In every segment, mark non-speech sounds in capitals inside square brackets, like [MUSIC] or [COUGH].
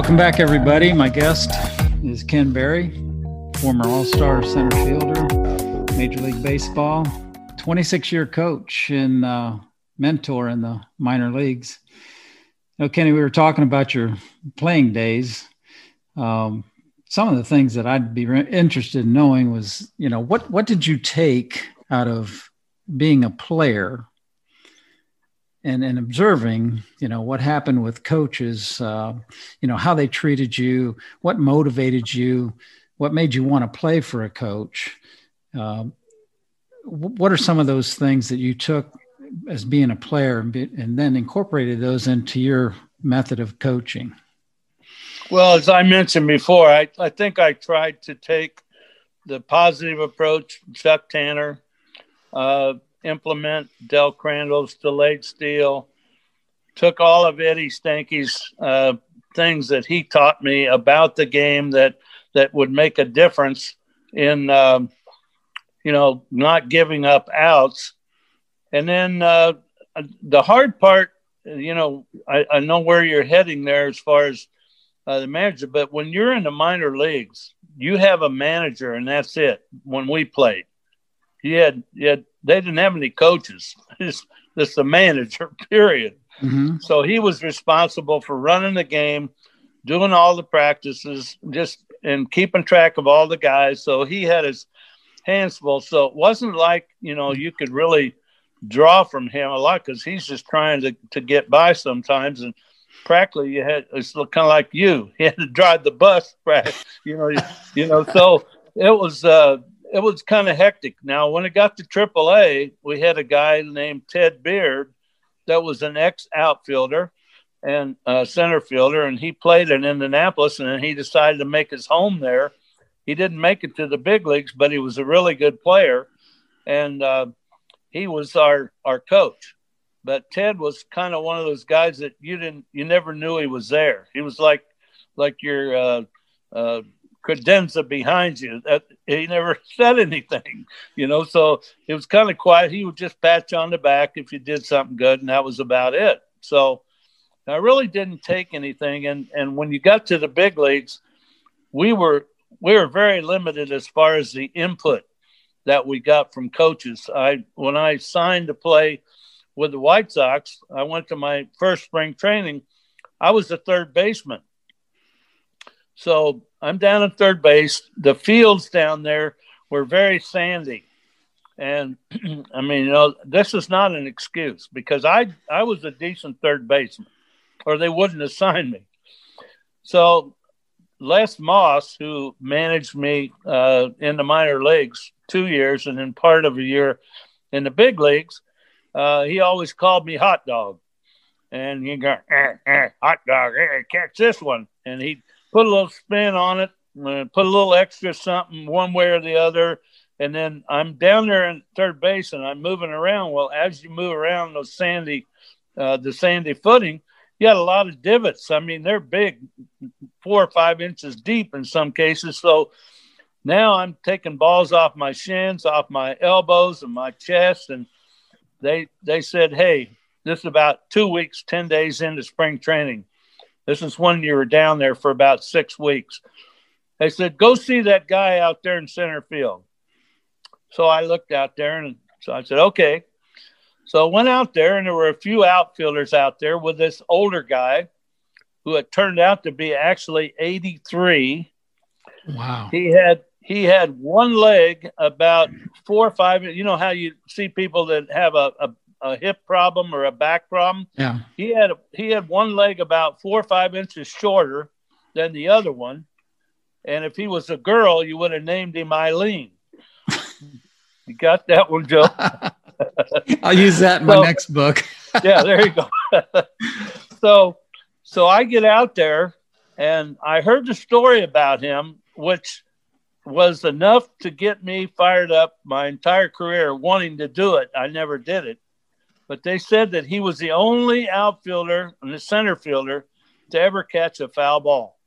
Welcome back, everybody. My guest is Ken Berry, former All Star center fielder, Major League Baseball, 26 year coach and uh, mentor in the minor leagues. Know, Kenny, we were talking about your playing days. Um, some of the things that I'd be re- interested in knowing was, you know, what what did you take out of being a player and, and observing, you know, what happened with coaches, uh, you know, how they treated you, what motivated you, what made you want to play for a coach. Uh, what are some of those things that you took as being a player and, be, and then incorporated those into your method of coaching? Well, as I mentioned before, I, I think I tried to take the positive approach, Chuck Tanner, uh, implement Del Crandall's delayed steal, took all of Eddie Stanky's uh, things that he taught me about the game that that would make a difference in um, you know not giving up outs, and then uh, the hard part, you know, I, I, know where you're heading there as far as uh, the manager, but when you're in the minor leagues, you have a manager, and that's it. When we played, you had you had they didn't have any coaches. [LAUGHS] It's just the manager, [LAUGHS] period. Mm-hmm. So he was responsible for running the game, doing all the practices, just and keeping track of all the guys. So he had his hands full. So it wasn't like you know you could really draw from him a lot because he's just trying to to get by sometimes and practically you had it's kind of like you [LAUGHS] he had to drive the bus you know you know so it was uh it was kind of hectic. Now, when it got to AAA, we had a guy named Ted Beard that was an ex outfielder and uh, center fielder, and he played in Indianapolis, and then he decided to make his home there. He didn't make it to the big leagues, but he was a really good player, and uh, he was our our coach. But Ted was kind of one of those guys that you didn't, you never knew he was there. He was like, like your uh, uh credenza behind you. That he never [LAUGHS] said anything, you know. So it was kind of quiet. He would just pat you on the back if you did something good, and that was about it. So I really didn't take anything. And and when you got to the big leagues, we were we were very limited as far as the input that we got from coaches. I when I signed to play with the White Sox, I went to my first spring training. I was the third baseman. So I'm down at third base. The fields down there were very sandy. And [CLEARS THROAT] I mean, you know, this is not an excuse because I I was a decent third baseman, or they wouldn't assign me. So Les Moss, who managed me uh, in the minor leagues two years and then part of a year in the big leagues, uh, he always called me hot dog. And he go, eh, eh, hot dog, eh, catch this one. And he put a little spin on it, uh, put a little extra something one way or the other. And then I'm down there in third base and I'm moving around. Well, as you move around those sandy, uh, the sandy footing, you got a lot of divots. I mean, they're big, four or five inches deep in some cases. So now I'm taking balls off my shins, off my elbows, and my chest. And they they said, "Hey, this is about two weeks, ten days into spring training. This is when you were down there for about six weeks. They said, go see that guy out there in center field. So I looked out there and so I said, okay. So I went out there and there were a few outfielders out there with this older guy who had turned out to be actually 83. Wow. He had he had one leg about four or five. You know how you see people that have a, a a hip problem or a back problem. Yeah. He had a, he had one leg about four or five inches shorter than the other one, and if he was a girl, you would have named him Eileen. you got that one, Joe? [LAUGHS] I'll use that in so, my next book. [LAUGHS] yeah, there you go. [LAUGHS] so, so I get out there, and I heard the story about him, which was enough to get me fired up my entire career wanting to do it. I never did it but they said that he was the only outfielder and the center fielder to ever catch a foul ball.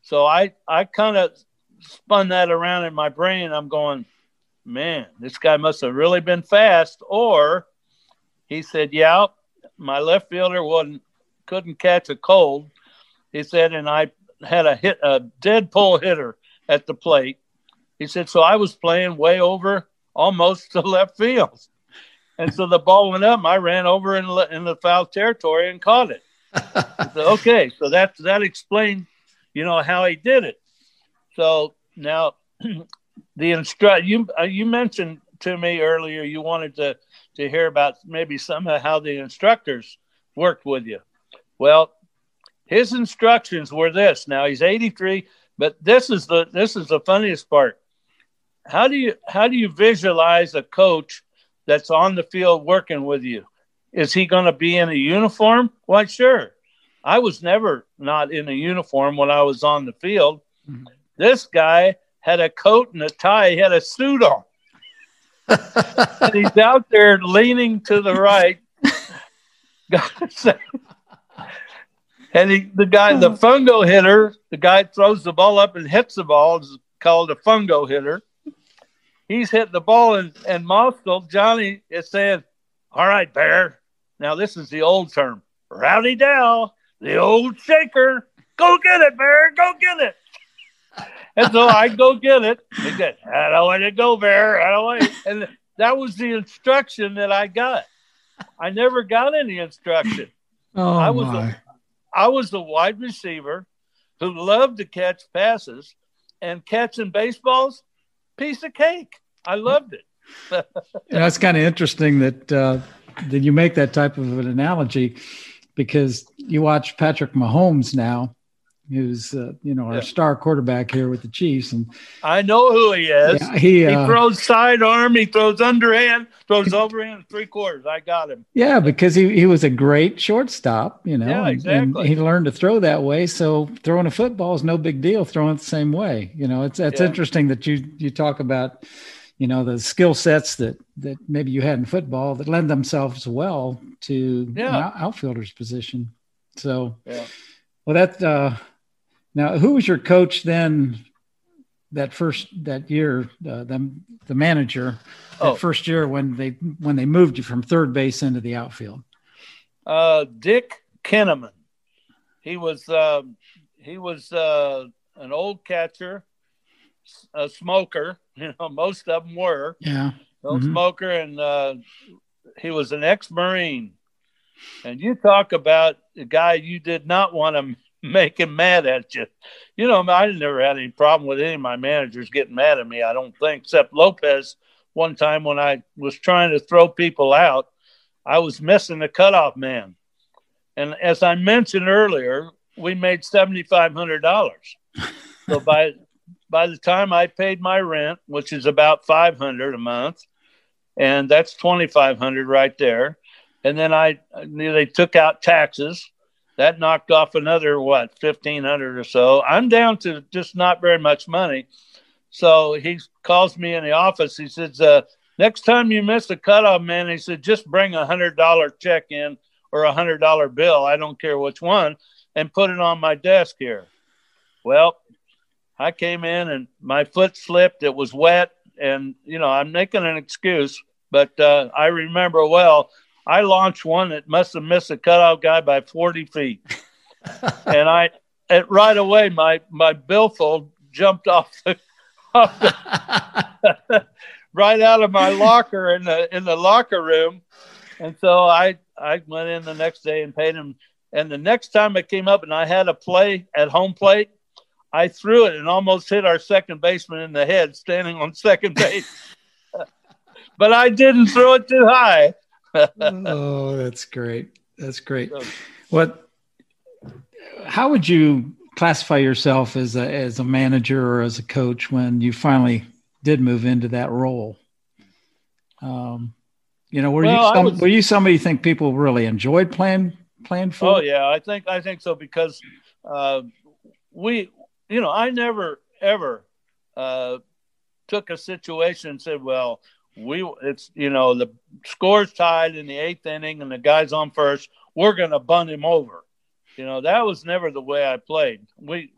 So I I kind of spun that around in my brain. I'm going, man, this guy must have really been fast. Or he said, yeah, my left fielder wasn't couldn't catch a cold, He said, and I had a hit, a dead pull hitter at the plate. He said, so I was playing way over almost [LAUGHS] to left field. And so the ball went up. I ran over in, in the foul territory and caught it. so, [LAUGHS] okay, so that that explained, you know, how he did it. So now, [CLEARS THROAT] the instruct you uh, you mentioned to me earlier you wanted to to hear about maybe some of how the instructors worked with you. Well, his instructions were this. Now he's 83, but this is the this is the funniest part. How do you how do you visualize a coach that's on the field working with you? Is he going to be in a uniform? Why, sure. I was never not in a uniform when I was on the field. Mm-hmm. This guy had a coat and a tie. He had a suit on. and he's out there leaning to the right. [LAUGHS] and he, the guy, the fungo hitter, the guy throws the ball up and hits the ball is called a fungo hitter. He's hitting the ball, and and Mostil Johnny is saying, "All right, Bear. Now this is the old term, rowdy Dell, the old shaker. Go get it, Bear. Go get it." [LAUGHS] and so I go get it. He said, I don't want to go there. I don't want And that was the instruction that I got. I never got any instruction. [LAUGHS] Oh, I was my. a, I was the wide receiver who loved to catch passes and catching baseballs, piece of cake. I loved it. [LAUGHS] that's kind of interesting that uh, that you make that type of an analogy because you watch Patrick Mahomes now who's uh, you know our yeah. star quarterback here with the Chiefs, and I know who he is. Yeah, he uh, he throws sidearm, he throws underhand, throws overhand, three quarters. I got him. Yeah, because he, he was a great shortstop, you know, yeah, exactly. and, he learned to throw that way. So throwing a football is no big deal. Throwing it the same way, you know, it's it's yeah. interesting that you you talk about. You know the skill sets that that maybe you had in football that lend themselves well to yeah. an outfielder's position. So, yeah. well, that uh, now, who was your coach then? That first that year, uh, the the manager that oh. first year when they when they moved you from third base into the outfield. Uh, Dick Kinnaman. He was uh, he was uh, an old catcher, a smoker. [LAUGHS] You know, most of them were. Yeah. Old mm-hmm. smoker, and uh, he was an ex-marine. And you talk about a guy you did not want to make him mad at you. You know, I never had any problem with any of my managers getting mad at me, I don't think, except Lopez one time when I was trying to throw people out, I was missing the cutoff man. And as I mentioned earlier, we made $7,500. [LAUGHS] so by by the time I paid my rent, which is about 500 a month, and that's 2,500 right there. And then I, they took out taxes that knocked off another what 1500 or so. I'm down to just not very much money. So he calls me in the office. He says uh, next time you miss a cutoff man he said just bring a hundred dollar check in or a hundred dollar bill. I don't care which one and put it on my desk here. Well i came in and my foot slipped. It was wet and you know i'm making an excuse but uh, i remember well I launched one that must have missed a cutout guy by 40 feet. [LAUGHS] and I, and right away, my, my billfold jumped off the, [LAUGHS] off the [LAUGHS] right out of my locker in the, in the locker room. And so I, I went in the next day and paid him. And the next time I came up and I had a play at home plate, I threw it and almost hit our second baseman in the head standing on second base. but I didn't throw it too high oh, that's great. That's great. What? How would you classify yourself as a as a manager or as a coach when you finally did move into that role? Um, you know, were well, you some, was, were you somebody you think people really enjoyed playing playing for? Oh yeah, I think I think so because uh, we, you know, I never ever uh, took a situation and said, well, we it's you know the score's tied in the eighth inning and the guy's on first. We're going to bunt him over. You know that was never the way i played. We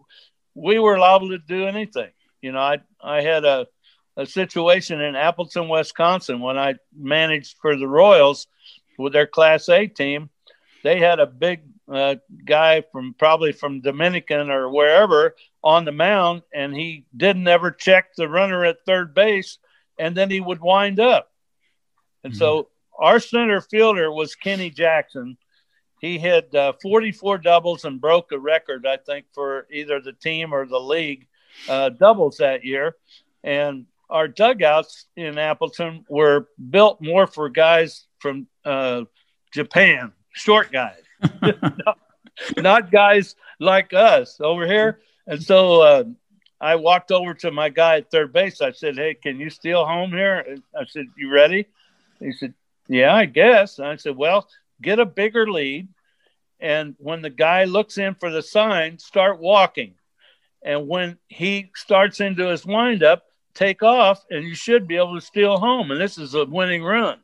we were liable to do anything. You know i i had a a situation in appleton wisconsin when i managed for the royals with their class a team. They had a big a guy from probably from Dominican or wherever on the mound, and he didn't ever check the runner at third base, and then he would wind up. And mm-hmm. so our center fielder was Kenny Jackson. He had uh, 44 doubles and broke a record, I think, for either the team or the league uh, doubles that year. And our dugouts in Appleton were built more for guys from uh, Japan, short guys, not, [LAUGHS] [LAUGHS] not, guys like us over here. And so uh, I walked over to my guy at third base. I said, Hey, can you steal home here? I said, You ready? He said, Yeah, I guess. And I said, Well, get a bigger lead. And when the guy looks in for the sign, start walking. And when he starts into his windup, take off, and you should be able to steal home. And this is a winning run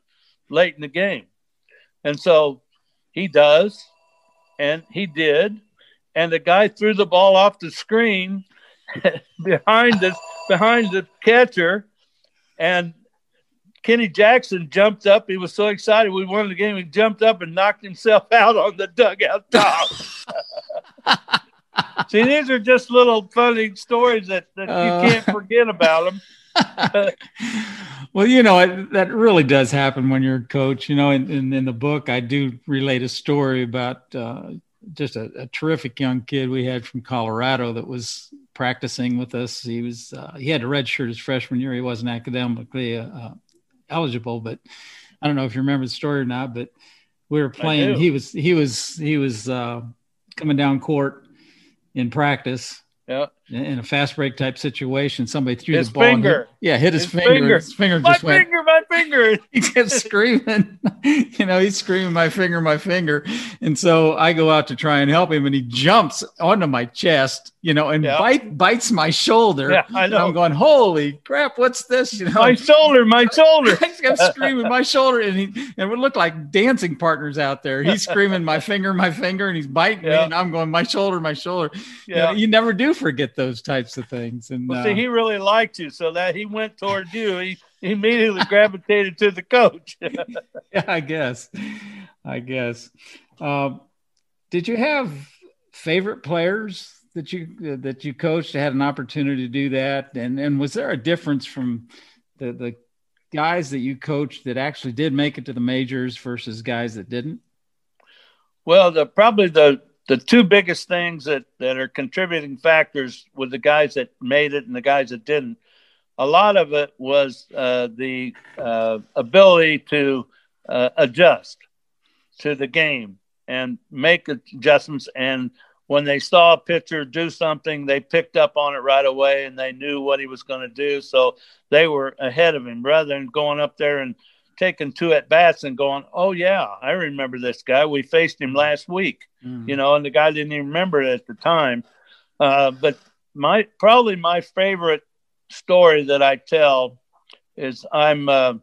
late in the game. And so he does, and he did. And the guy threw the ball off the screen [LAUGHS] behind the behind the catcher, and Kenny Jackson jumped up. He was so excited we won the game. He jumped up and knocked himself [LAUGHS] out on the dugout top. [LAUGHS] See, these are just little funny stories that, that uh, you can't forget about them. well, you know, it, that really does happen when you're a coach. You know, in, in, in the book, I do relate a story about uh, just a, a, terrific young kid we had from Colorado that was practicing with us. He was uh, he had a red shirt his freshman year. He wasn't academically uh, uh, eligible, but I don't know if you remember the story or not. But we were playing. He was he was he was uh, coming down court in practice yeah. In a fast break type situation, somebody threw his the ball. Finger. Hit, yeah, hit his, his finger. finger. His finger my just finger, went. My finger, [LAUGHS] he kept screaming. [LAUGHS] you know, he's screaming, "My finger, my finger!" And so I go out to try and help him, and he jumps onto my chest, you know, and yeah. bite bites my shoulder. Yeah, I know. I'm going, "Holy crap! What's this?" You know, my shoulder, my shoulder. [LAUGHS] I kept screaming, "My shoulder!" And he and we look like dancing partners out there. He's screaming, "My finger, my finger!" and he's biting yeah. me, and I'm going, "My shoulder, my shoulder." Yeah. You, know, you never do forget those types of things. And well, uh, see, he really liked you, so that he went toward you. He, he immediately gravitated to the coach. [LAUGHS] [LAUGHS] yeah, I guess. I guess. Uh, did you have favorite players that you uh, that you coached had an opportunity to do that? And and was there a difference from the the guys that you coached that actually did make it to the majors versus guys that didn't? Well, the probably the the two biggest things that, that are contributing factors with the guys that made it and the guys that didn't, a lot of it was uh, the uh, ability to uh, adjust to the game and make adjustments. And when they saw a pitcher do something, they picked up on it right away and they knew what he was going to do. So they were ahead of him rather than going up there and taking two at bats and going, "Oh yeah, I remember this guy. We faced him last week." Mm-hmm. You know, and the guy didn't even remember it at the time. Uh, but my probably my favorite story that I tell is I'm uh,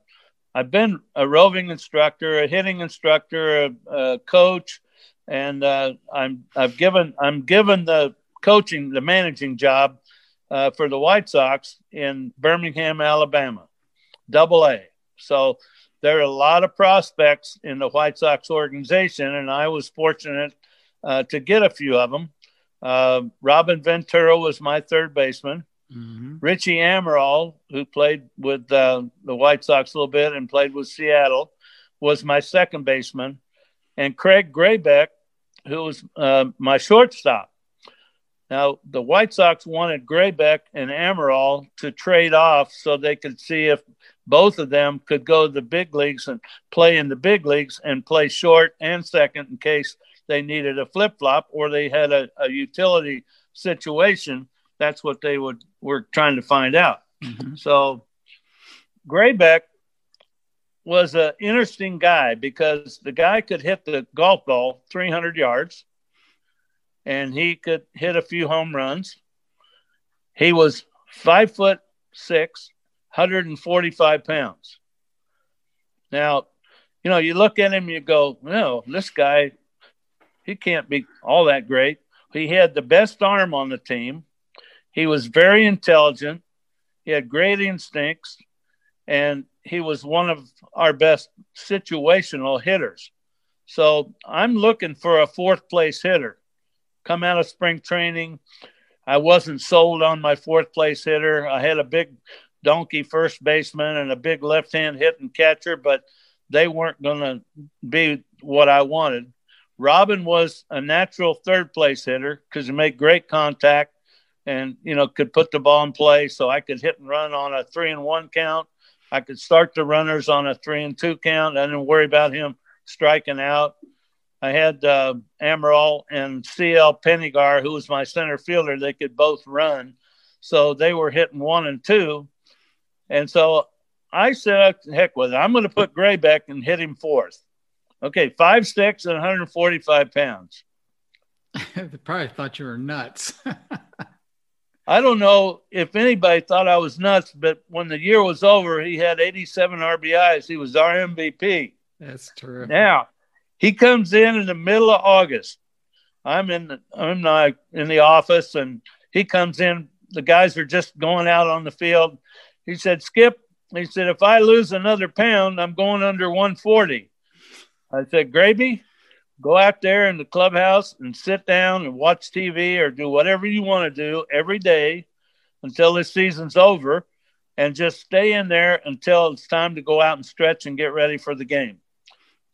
I've been a roving instructor, a hitting instructor, a, a coach, and uh, I'm I've given I'm given the coaching the managing job uh, for the White Sox in Birmingham, Alabama, Double A. So there are a lot of prospects in the White Sox organization, and I was fortunate uh, to get a few of them. Uh, Robin Ventura was my third baseman. Mm-hmm. Richie Amaral, who played with uh, the White Sox a little bit and played with Seattle, was my second baseman. And Craig Grebeck, who was uh, my shortstop. Now, the White Sox wanted Grebeck and Amaral to trade off so they could see if both of them could go to the big leagues and play in the big leagues and play short and second in case they needed a flip flop or they had a, a, utility situation. That's what they would were trying to find out. Mm-hmm. So Grebeck was an interesting guy because the guy could hit the golf ball 300 yards and he could hit a few home runs. He was five foot six 145 pounds. Now, you know, you look at him, you go, no, this guy, he can't be all that great. He had the best arm on the team. He was very intelligent. He had great instincts, and he was one of our best situational hitters. So I'm looking for a fourth place hitter. Come out of spring training. I wasn't sold on my fourth place hitter. I had a big donkey first baseman and a big left hand hitting catcher, but they weren't going to be what I wanted. Robin was a natural third place hitter because he made great contact and you know could put the ball in play so I could hit and run on a three and one count. I could start the runners on a three and two count. I didn't worry about him striking out. I had uh, Amaral and CL Penigar, who was my center fielder. They could both run, so they were hitting one and two. And so I said, "Heck with it! I'm going to put Grebeck and hit him fourth." Okay, five six and 145 pounds. [LAUGHS] they probably thought you were nuts. [LAUGHS] I don't know if anybody thought I was nuts, but when the year was over, he had 87 RBIs. He was our MVP. That's true. Now he comes in in the middle of August. I'm in the, I'm not in the office, and he comes in. The guys are just going out on the field. He said, "Skip," he said, "if I lose another pound, I'm going under 140." I said, Gravy, go out there in the clubhouse and sit down and watch TV or do whatever you want to do every day until this season's over, and just stay in there until it's time to go out and stretch and get ready for the game."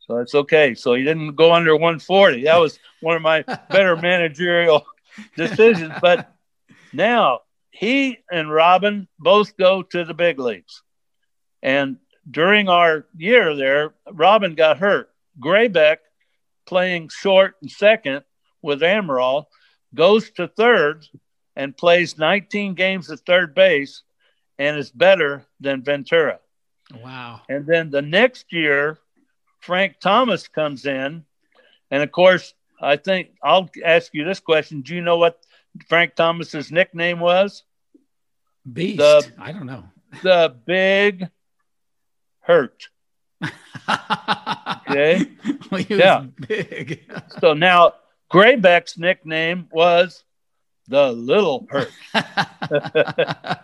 So it's okay. So he didn't go under 140. That was one of my [LAUGHS] better managerial decisions. But now he and Robin both go to the big leagues. And during our year there, Robin got hurt. Grebeck, playing short and second with Amaral, goes to third and plays 19 games at third base and is better than Ventura. Wow. And then the next year, Frank Thomas comes in, and of course, I think I'll ask you this question: Do you know what Frank Thomas's nickname was? Beast. The, I don't know. The Big Hurt. [LAUGHS] okay. well, yeah. Big. [LAUGHS] so now Grebeck's nickname was the Little Hurt. [LAUGHS] that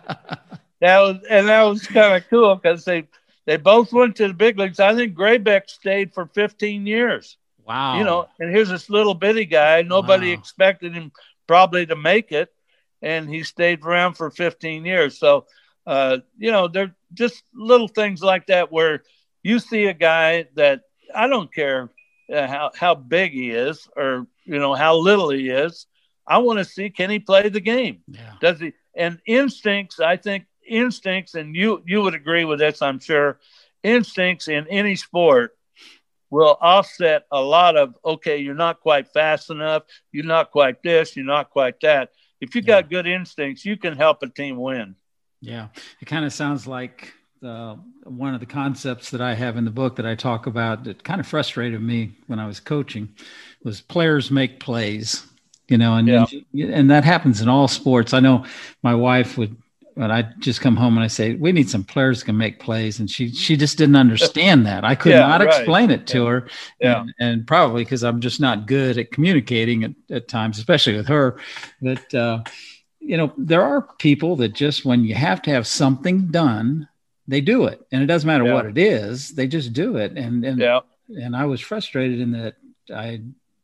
was, and that was kind of cool because they they both went to the big leagues. I think Grebeck stayed for 15 years. Wow. You know, and here's this little bitty guy. Nobody wow. expected him probably to make it, and he stayed around for 15 years. So, uh, you know, they're just little things like that where you see a guy that I don't care uh, how how big he is or you know how little he is. I want to see can he play the game? Yeah. Does he? And instincts, I think instincts, and you you would agree with this, I'm sure. Instincts in any sport will offset a lot of okay, you're not quite fast enough, you're not quite this, you're not quite that. If you got good instincts, you can help a team win. Yeah, it kind of sounds like uh, one of the concepts that I have in the book that I talk about that kind of frustrated me when I was coaching was players make plays, you know, and yeah. and that happens in all sports. I know my wife would but I just come home and I say, we need some players who can make plays. And she, she just didn't understand that. I could [LAUGHS] yeah, not right. explain it to yeah. her. Yeah. And, and probably because I'm just not good at communicating at, at times, especially with her. that, uh, you know, there are people that just, when you have to have something done, they do it. And it doesn't matter yeah. what it is, they just do it. And, and, and I was frustrated in that I,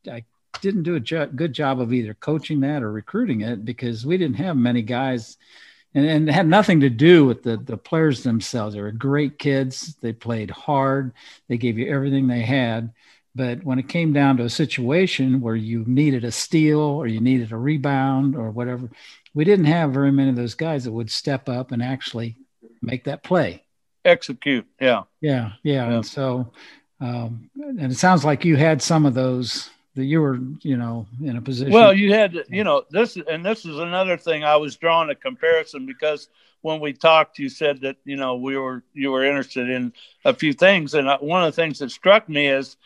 I didn't do a jo- good job of either coaching that or recruiting it because we didn't have many guys – and, and it had nothing to do with the, the players themselves. They were great kids. They played hard. They gave you everything they had. But when it came down to a situation where you needed a steal or you needed a rebound or whatever, we didn't have very many of those guys that would step up and actually make that play. Execute. Yeah. Yeah. Yeah. yeah. And so, um, and it sounds like you had some of those that you were, you know, in a position. Well, you had, you know, this, and this is another thing I was drawing a comparison because when we talked, you said that, you know, we were, you were interested in a few things. And one of the things that struck me is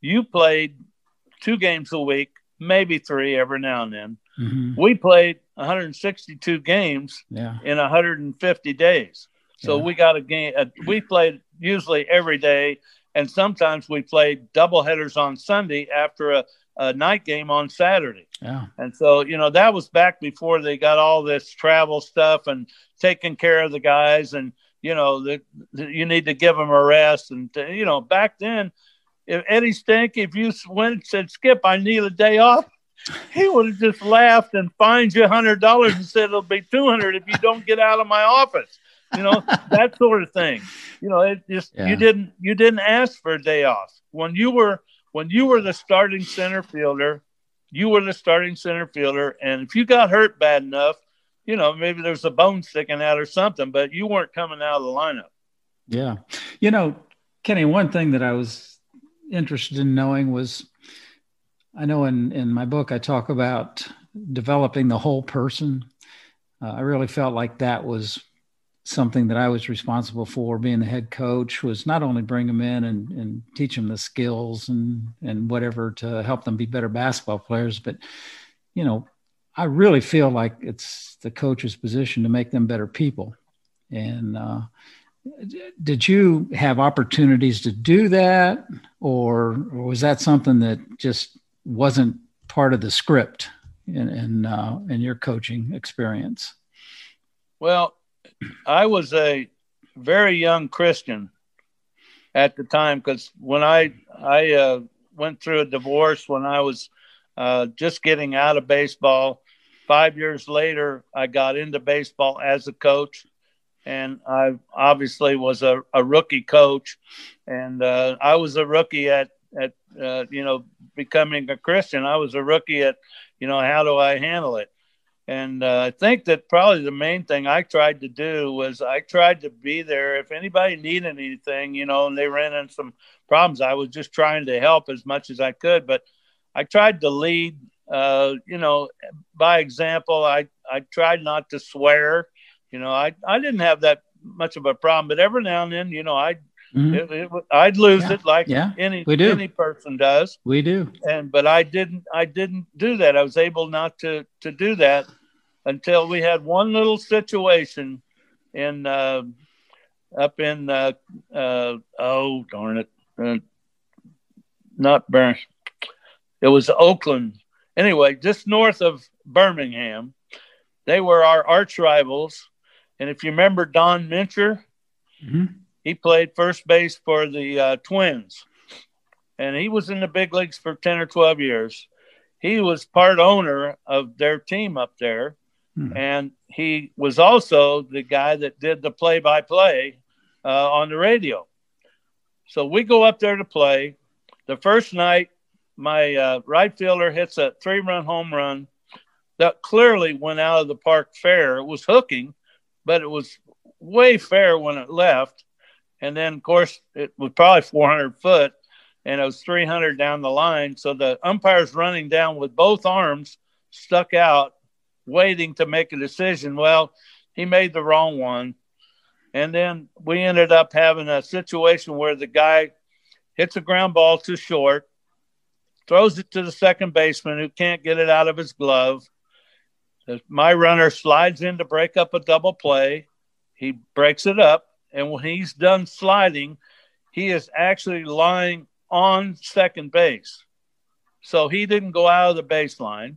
you played two games a week, maybe three every now and then. Mm-hmm. We played 162 games yeah. in 150 days. So yeah. we got a game. Uh, we played usually every day, and sometimes we played double headers on Sunday after a a night game on Saturday. Yeah. And so, you know, that was back before they got all this travel stuff and taking care of the guys and, you know, the, the, you need to give them a rest. And, uh, you know, back then, if Eddie Stank, if you went and said, Skip, I need a day off, he would have just laughed and fined you a hundred dollars and said it'll be two hundred if you don't get out of my office. You know that sort of thing. You know, it just yeah. you didn't you didn't ask for a day off when you were when you were the starting center fielder. You were the starting center fielder, and if you got hurt bad enough, you know maybe there's a bone sticking out or something, but you weren't coming out of the lineup. Yeah, you know, Kenny. One thing that I was interested in knowing was I know in, in my book, I talk about developing the whole person. Uh, I really felt like that was something that I was responsible for being the head coach was not only bring them in and, and teach them the skills and, and whatever to help them be better basketball players, but, you know, I really feel like it's the coach's position to make them better people. And, uh, did you have opportunities to do that or, or was that something that just wasn't part of the script in in, uh, in your coaching experience? Well, I was a very young Christian at the time because when I I uh, went through a divorce when I was uh, just getting out of baseball. Five years later, I got into baseball as a coach, and I obviously was a, a rookie coach, and uh, I was a rookie at at uh, you know becoming a Christian. I was a rookie at you know how do I handle it, and uh, I think that probably the main thing I tried to do was I tried to be there if anybody needed anything, you know, and they ran into some problems. I was just trying to help as much as I could, but I tried to lead. Uh, you know, by example, I I tried not to swear. You know, I I didn't have that much of a problem, but every now and then, you know, I Mm-hmm. It, it, I'd lose yeah. it like yeah. any we do. any person does. We do. And but I didn't I didn't do that. I was able not to to do that until we had one little situation in uh, up in uh, uh, oh darn it, uh, not Burn. It was Oakland. Anyway, just north of Birmingham. They were our arch rivals, and if you remember Don Mincher. Mm-hmm he played first base for the uh, Twins, and he was in the big leagues for ten or twelve years. He was part owner of their team up there, hmm. and he was also the guy that did the play-by-play uh, on the radio. So we go up there to play. The first night, my uh, right fielder hits a three-run home run that clearly went out of the park fair. It was hooking, but it was way fair when it left. And then, of course, it was probably 400 foot and it was 300 down the line. So the umpire's running down with both arms stuck out, waiting to make a decision. Well, he made the wrong one. And then we ended up having a situation where the guy hits a ground ball too short, throws it to the second baseman who can't get it out of his glove. My runner slides in to break up a double play. He breaks it up and when he's done sliding, he is actually lying on second base. So he didn't go out of the baseline.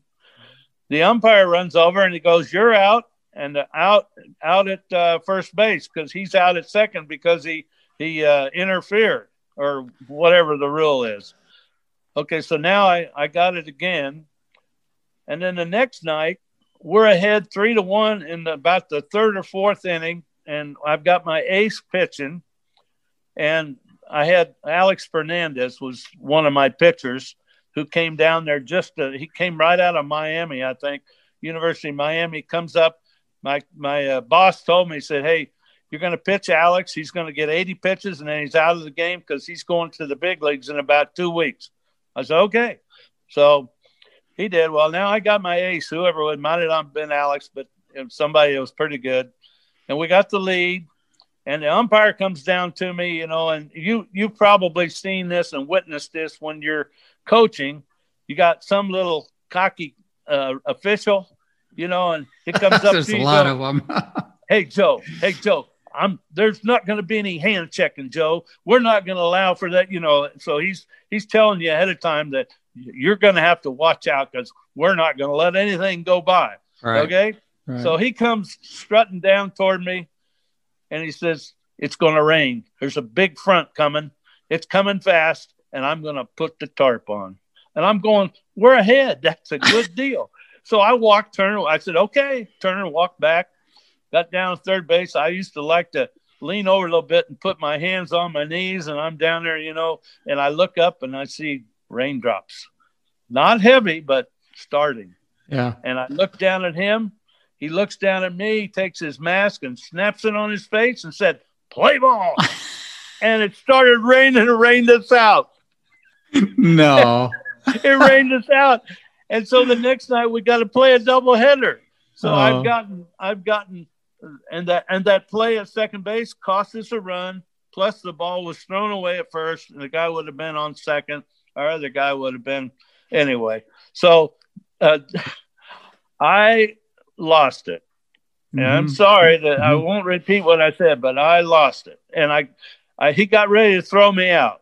The umpire runs over and he goes, "You're out," and out out at uh, first base because he's out at second because he he uh, interfered or whatever the rule is. Okay, so now I, I got it again, and then the next night we're ahead three to one in the, about the third or fourth inning and I've got my ace pitching, and I had Alex Fernandez was one of my pitchers who came down there just to, he came right out of Miami, I think, University of Miami. Comes up, my my uh, boss told me, he said, "Hey, you're going to pitch Alex. He's going to get 80 pitches, and then he's out of the game because he's going to the big leagues in about two weeks." I said, "Okay." So he did. Well, now I got my ace. Whoever would might have not been Alex, but somebody was pretty good and we got the lead. And the umpire comes down to me, you know, and you you've probably seen this and witnessed this when you're coaching. You got some little cocky uh, official, you know, and he [LAUGHS] comes up. There's to a lot Joe, of them. [LAUGHS] hey Joe, hey Joe, I'm there's not going to be any hand checking, Joe. We're not going to allow for that, you know. So he's he's telling you ahead of time that you're going to have to watch out because we're not going to let anything go by. Right. Okay. So he comes strutting down toward me and he says, It's going to rain. There's a big front coming. It's coming fast. and I'm going to put the tarp on. And I'm going, we're ahead. That's a good [LAUGHS] deal. So I walked Turner. I said, okay. Turner walked back, got down to third base. I used to like to lean over a little bit and put my hands on my knees, and I'm down there, you know, and I look up and I see raindrops. Not heavy, but starting. Yeah. And I look down at him. He looks down at me, takes his mask and snaps it on his face and said, Play ball. [LAUGHS] and it started raining and rained us out. No. [LAUGHS] it rained us out. And so the next night we got to play a double header. So Oh. I've gotten I've gotten and that and that play at second base cost us a run. Plus the ball was thrown away at first, and the guy would have been on second. Our other guy would have been anyway. So uh, [LAUGHS] I lost it. And I'm Mhm. sorry that I Mhm. won't repeat what I said, but I lost it. And I, I he got ready to throw me out.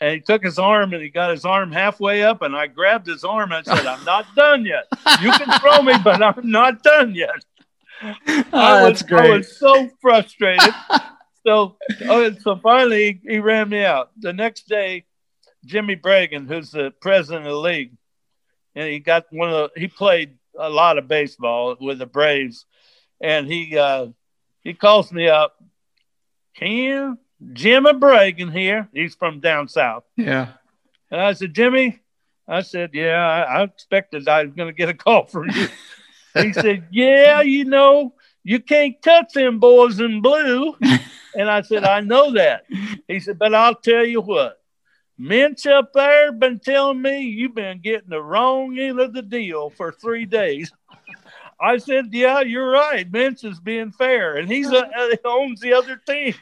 And he took his arm and he got his arm halfway up, and I grabbed his arm and said, I'm not [LAUGHS] done yet. You can throw me, but I'm not done yet. [LAUGHS] Oh, I, was, that's great. I was so frustrated. [LAUGHS] so, oh, so finally, he, he ran me out. The next day, Jimmy Bragan, who's the president of the league, and he got one of the, he played a lot of baseball with the Braves, and he uh, he calls me up. Ken, Jimmy Bragan here. He's from down south. yeah. And I said, Jimmy, I said, yeah, I, I expected I was going to get a call from you. he [LAUGHS] said, yeah, you know, you can't touch them boys in blue. [LAUGHS] and I said, I know that. He said, but I'll tell you what. Minch up there been telling me you've been getting the wrong end of the deal for three days. I said, "Yeah, you're right. Minch is being fair, and he's uh, he owns the other team."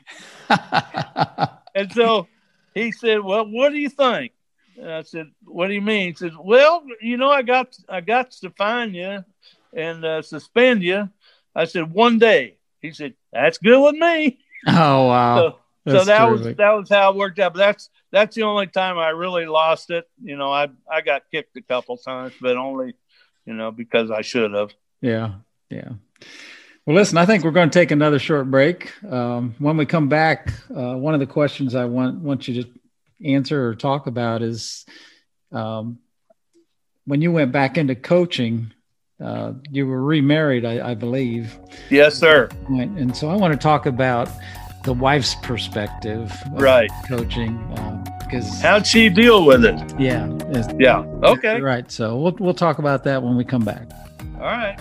[LAUGHS] And so he said, "Well, what do you think?" And I said, "What do you mean?" He said, "Well, you know, I got I got to fine you and uh, suspend you." I said, "One day." He said, "That's good with me." oh wow. So, so That's that was that was how it worked out. But that's that's the only time I really lost it. You know, I I got kicked a couple times, but only you know because I should have. Yeah, yeah. Well, listen, I think we're going to take another short break. Um, when we come back, uh, one of the questions I want want you to answer or talk about is um, when you went back into coaching. Uh, you were remarried, I, I believe, Yes, sir. And so I want to talk about the wife's perspective, Right. Coaching, um, because How'd she deal with it? yeah, Yeah. Okay. right. So we'll we'll talk about that when we come back. All right.